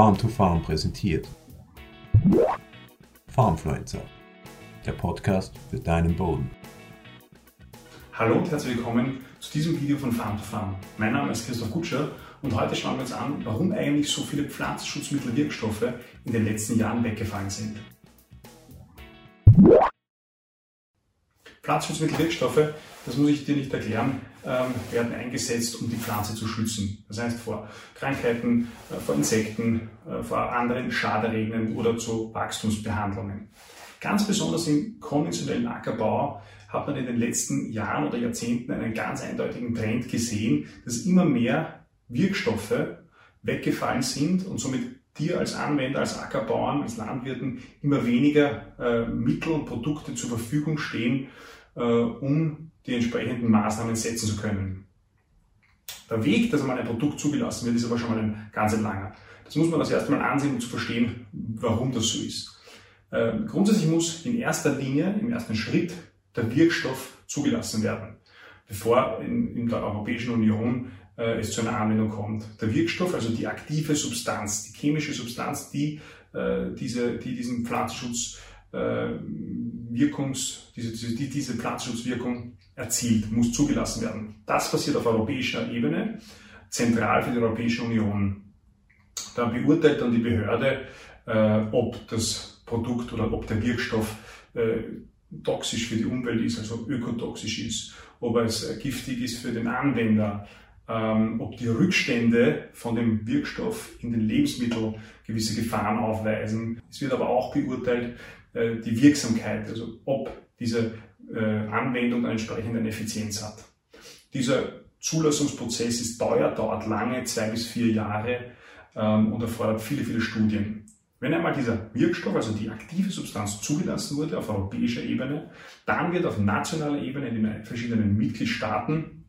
Farm to Farm präsentiert. Farmfluencer, der Podcast für deinen Boden. Hallo und herzlich willkommen zu diesem Video von Farm to Farm. Mein Name ist Christoph Kutscher und heute schauen wir uns an, warum eigentlich so viele Pflanzenschutzmittelwirkstoffe in den letzten Jahren weggefallen sind. Pflanzenschutzmittelwirkstoffe, das muss ich dir nicht erklären, ähm, werden eingesetzt, um die Pflanze zu schützen. Das heißt vor Krankheiten, äh, vor Insekten, äh, vor anderen Schaderregnen oder zu Wachstumsbehandlungen. Ganz besonders im konventionellen Ackerbau hat man in den letzten Jahren oder Jahrzehnten einen ganz eindeutigen Trend gesehen, dass immer mehr Wirkstoffe weggefallen sind und somit dir als Anwender, als Ackerbauern, als Landwirten immer weniger äh, Mittel und Produkte zur Verfügung stehen, um die entsprechenden Maßnahmen setzen zu können. Der Weg, dass einmal ein Produkt zugelassen wird, ist aber schon mal ein ganz langer. Das muss man das erste Mal ansehen, um zu verstehen, warum das so ist. Äh, grundsätzlich muss in erster Linie, im ersten Schritt, der Wirkstoff zugelassen werden, bevor in, in der Europäischen Union äh, es zu einer Anwendung kommt. Der Wirkstoff, also die aktive Substanz, die chemische Substanz, die, äh, diese, die diesen Pflanzenschutz äh, Wirkungs, diese, diese, die diese Pflanzenschutzwirkung erzielt, muss zugelassen werden. Das passiert auf europäischer Ebene, zentral für die Europäische Union. Da beurteilt dann die Behörde, äh, ob das Produkt oder ob der Wirkstoff äh, toxisch für die Umwelt ist, also ökotoxisch ist, ob es giftig ist für den Anwender, ähm, ob die Rückstände von dem Wirkstoff in den Lebensmitteln gewisse Gefahren aufweisen. Es wird aber auch beurteilt äh, die Wirksamkeit, also ob diese äh, Anwendung eine entsprechende Effizienz hat. Dieser Zulassungsprozess ist teuer, dauert lange, zwei bis vier Jahre ähm, und erfordert viele, viele Studien. Wenn einmal dieser Wirkstoff, also die aktive Substanz, zugelassen wurde auf europäischer Ebene, dann wird auf nationaler Ebene in den verschiedenen Mitgliedstaaten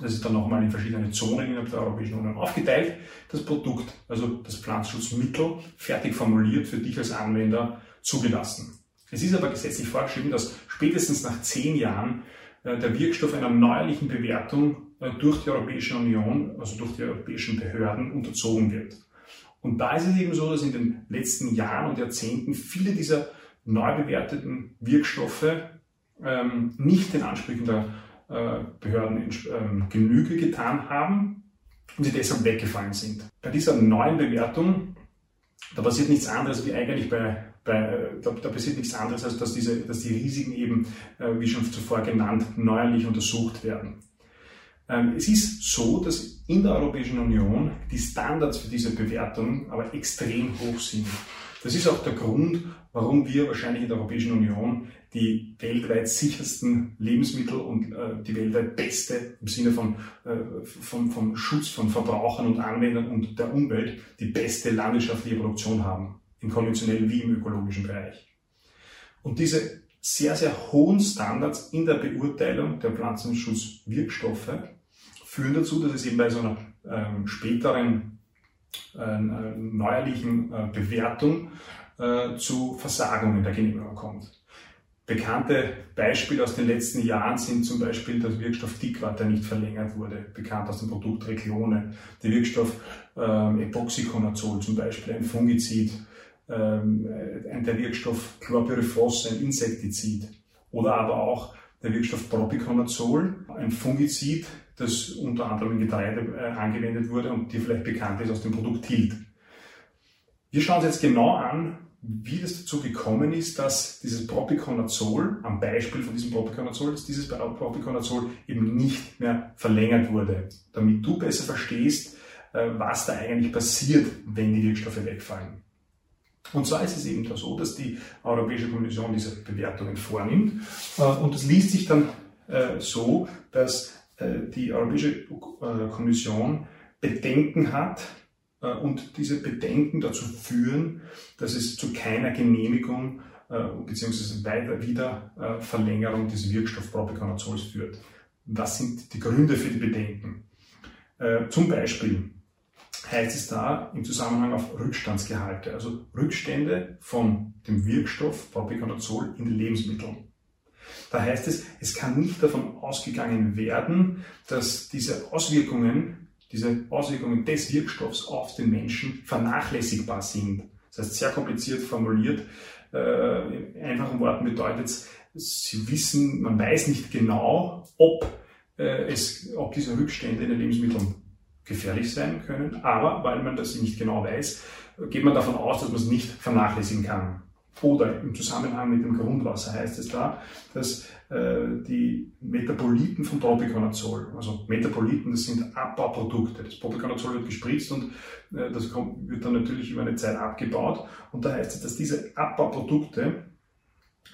das ist dann nochmal in verschiedene Zonen innerhalb der Europäischen Union aufgeteilt. Das Produkt, also das Pflanzenschutzmittel, fertig formuliert für dich als Anwender zugelassen. Es ist aber gesetzlich vorgeschrieben, dass spätestens nach zehn Jahren äh, der Wirkstoff einer neuerlichen Bewertung äh, durch die Europäische Union, also durch die europäischen Behörden unterzogen wird. Und da ist es eben so, dass in den letzten Jahren und Jahrzehnten viele dieser neu bewerteten Wirkstoffe ähm, nicht den Ansprüchen der äh, Behörden ähm, Genüge getan haben und sie deshalb weggefallen sind. Bei dieser neuen Bewertung, da passiert nichts anderes wie eigentlich bei, bei da, da passiert nichts anderes, als dass, diese, dass die Risiken eben, äh, wie schon zuvor genannt, neuerlich untersucht werden. Ähm, es ist so, dass in der Europäischen Union die Standards für diese Bewertung aber extrem hoch sind. Das ist auch der Grund, warum wir wahrscheinlich in der Europäischen Union die weltweit sichersten Lebensmittel und äh, die weltweit beste im Sinne von, äh, vom, vom Schutz von Verbrauchern und Anwendern und der Umwelt die beste landwirtschaftliche Produktion haben, im konventionellen wie im ökologischen Bereich. Und diese sehr, sehr hohen Standards in der Beurteilung der Pflanzenschutzwirkstoffe führen dazu, dass es eben bei so einer ähm, späteren äh, neuerlichen äh, Bewertung äh, zu Versagungen der Genehmigung kommt. Bekannte Beispiele aus den letzten Jahren sind zum Beispiel der Wirkstoff Dickwatt, der nicht verlängert wurde, bekannt aus dem Produkt Reklone, der Wirkstoff ähm, Epoxyconazol zum Beispiel, ein Fungizid, ähm, der Wirkstoff Chlorpyrifos, ein Insektizid oder aber auch der Wirkstoff Propiconazol, ein Fungizid, das unter anderem in Getreide äh, angewendet wurde und dir vielleicht bekannt ist aus dem Produkt Tilt. Wir schauen uns jetzt genau an, wie das dazu gekommen ist, dass dieses Propiconazol, am Beispiel von diesem Propiconazol, dass dieses Propiconazol eben nicht mehr verlängert wurde, damit du besser verstehst, äh, was da eigentlich passiert, wenn die Wirkstoffe wegfallen. Und zwar ist es eben so, dass die Europäische Kommission diese Bewertungen vornimmt äh, und das liest sich dann äh, so, dass die Europäische Kommission Bedenken hat, äh, und diese Bedenken dazu führen, dass es zu keiner Genehmigung äh, bzw. weiter wieder äh, Verlängerung des Wirkstoffpropaganazols führt. Was sind die Gründe für die Bedenken? Zum Beispiel heißt es da im Zusammenhang auf Rückstandsgehalte, also Rückstände von dem Wirkstoff Propiconazol in den Lebensmitteln. Da heißt es, es kann nicht davon ausgegangen werden, dass diese Auswirkungen diese Auswirkungen des Wirkstoffs auf den Menschen vernachlässigbar sind. Das heißt, sehr kompliziert formuliert, äh, in einfachen Worten bedeutet es, Sie wissen, man weiß nicht genau, ob, äh, es, ob diese Rückstände in den Lebensmitteln gefährlich sein können, aber weil man das nicht genau weiß, geht man davon aus, dass man es nicht vernachlässigen kann. Oder im Zusammenhang mit dem Grundwasser heißt es da, dass äh, die Metaboliten von Propiconazol, also Metaboliten, das sind Abbauprodukte. Das Propiconazol wird gespritzt und äh, das kommt, wird dann natürlich über eine Zeit abgebaut. Und da heißt es, dass diese Abbauprodukte,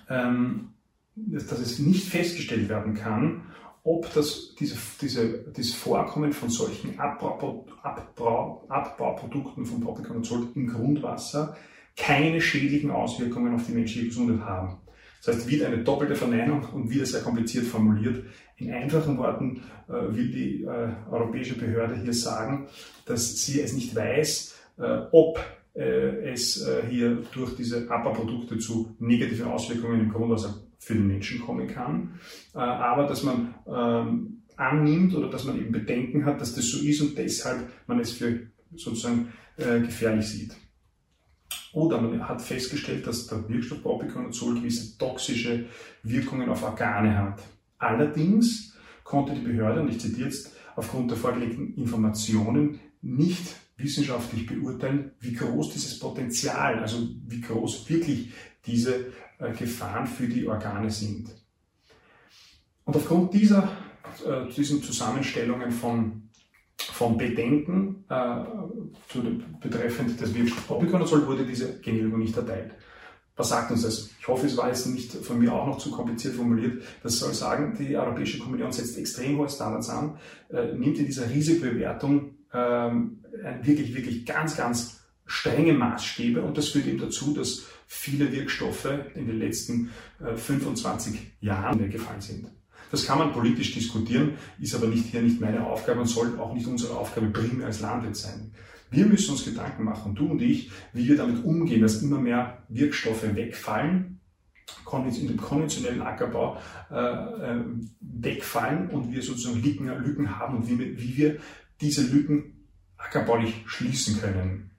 ähm, dass, dass es nicht festgestellt werden kann, ob das, diese, diese, dieses Vorkommen von solchen Abbau, Abbau, Abbauprodukten von Propiconazol im Grundwasser keine schädlichen Auswirkungen auf die menschliche Gesundheit haben. Das heißt, wieder eine doppelte Verneinung und wieder sehr kompliziert formuliert. In einfachen Worten äh, will die äh, europäische Behörde hier sagen, dass sie es nicht weiß, äh, ob äh, es äh, hier durch diese Abbauprodukte zu negativen Auswirkungen im Grundwasser für den Menschen kommen kann, äh, aber dass man ähm, annimmt oder dass man eben Bedenken hat, dass das so ist und deshalb man es für sozusagen gefährlich sieht. Oder man hat festgestellt, dass der Wirkstoff Propiconazol gewisse toxische Wirkungen auf Organe hat. Allerdings konnte die Behörde, und ich zitiere jetzt, aufgrund der vorgelegten Informationen nicht wissenschaftlich beurteilen, wie groß dieses Potenzial, also wie groß wirklich diese äh, Gefahren für die Organe sind. Und aufgrund dieser, äh, diesen Zusammenstellungen von von Bedenken äh, zu, betreffend des Wirkstoffs Propiconazol wurde diese Genehmigung nicht erteilt. Was sagt uns das? Ich hoffe, es war jetzt nicht von mir auch noch zu kompliziert formuliert. Das soll sagen, die Europäische Kommission setzt extrem hohe Standards an, äh, nimmt in dieser Risikobewertung ähm, wirklich, wirklich ganz, ganz strenge Maßstäbe und das führt eben dazu, dass viele Wirkstoffe in den letzten äh, 25 Jahren weggefallen sind. Das kann man politisch diskutieren, ist aber nicht hier nicht meine Aufgabe und soll auch nicht unsere Aufgabe primär als Landwirt sein. Wir müssen uns Gedanken machen, du und ich, wie wir damit umgehen, dass immer mehr Wirkstoffe wegfallen, in dem konventionellen Ackerbau äh, äh, wegfallen und wir sozusagen Lücken, haben und wie wir diese Lücken ackerbaulich schließen können.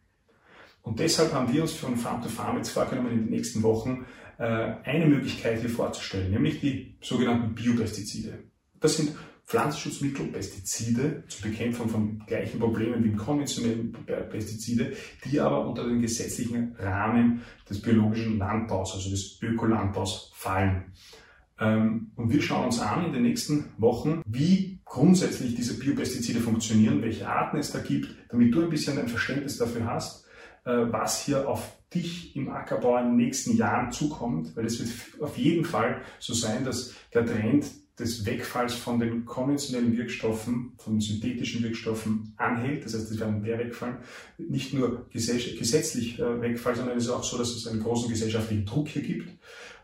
Und deshalb haben wir uns von Farm to Farm jetzt vorgenommen, in den nächsten Wochen äh, eine Möglichkeit hier vorzustellen, nämlich die sogenannten Biopestizide. Das sind Pflanzenschutzmittel, Pestizide zur Bekämpfung von gleichen Problemen wie konventionellen Pestizide, die aber unter den gesetzlichen Rahmen des biologischen Landbaus, also des Ökolandbaus fallen. Ähm, und wir schauen uns an in den nächsten Wochen, wie grundsätzlich diese Biopestizide funktionieren, welche Arten es da gibt, damit du ein bisschen ein Verständnis dafür hast, was hier auf dich im Ackerbau in den nächsten Jahren zukommt, weil es wird auf jeden Fall so sein, dass der Trend des Wegfalls von den konventionellen Wirkstoffen, von synthetischen Wirkstoffen anhält. Das heißt, es werden mehr wegfallen. Nicht nur gesetzlich äh, wegfallen, sondern es ist auch so, dass es einen großen gesellschaftlichen Druck hier gibt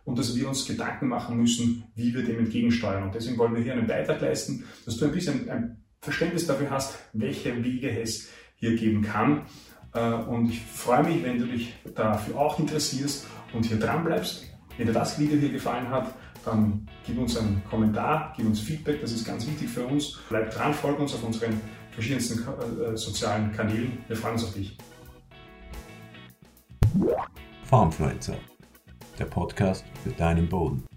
und dass wir uns Gedanken machen müssen, wie wir dem entgegensteuern. Und deswegen wollen wir hier einen Beitrag leisten, dass du ein bisschen ein Verständnis dafür hast, welche Wege es hier geben kann. Äh, und ich freue mich, wenn du dich dafür auch interessierst und hier dran bleibst. Wenn dir das Video hier gefallen hat, dann gib uns einen Kommentar, gib uns Feedback, das ist ganz wichtig für uns. Bleib dran, folge uns auf unseren verschiedensten äh, sozialen Kanälen. Wir freuen uns auf dich. Farmfluencer, der Podcast für deinen Boden.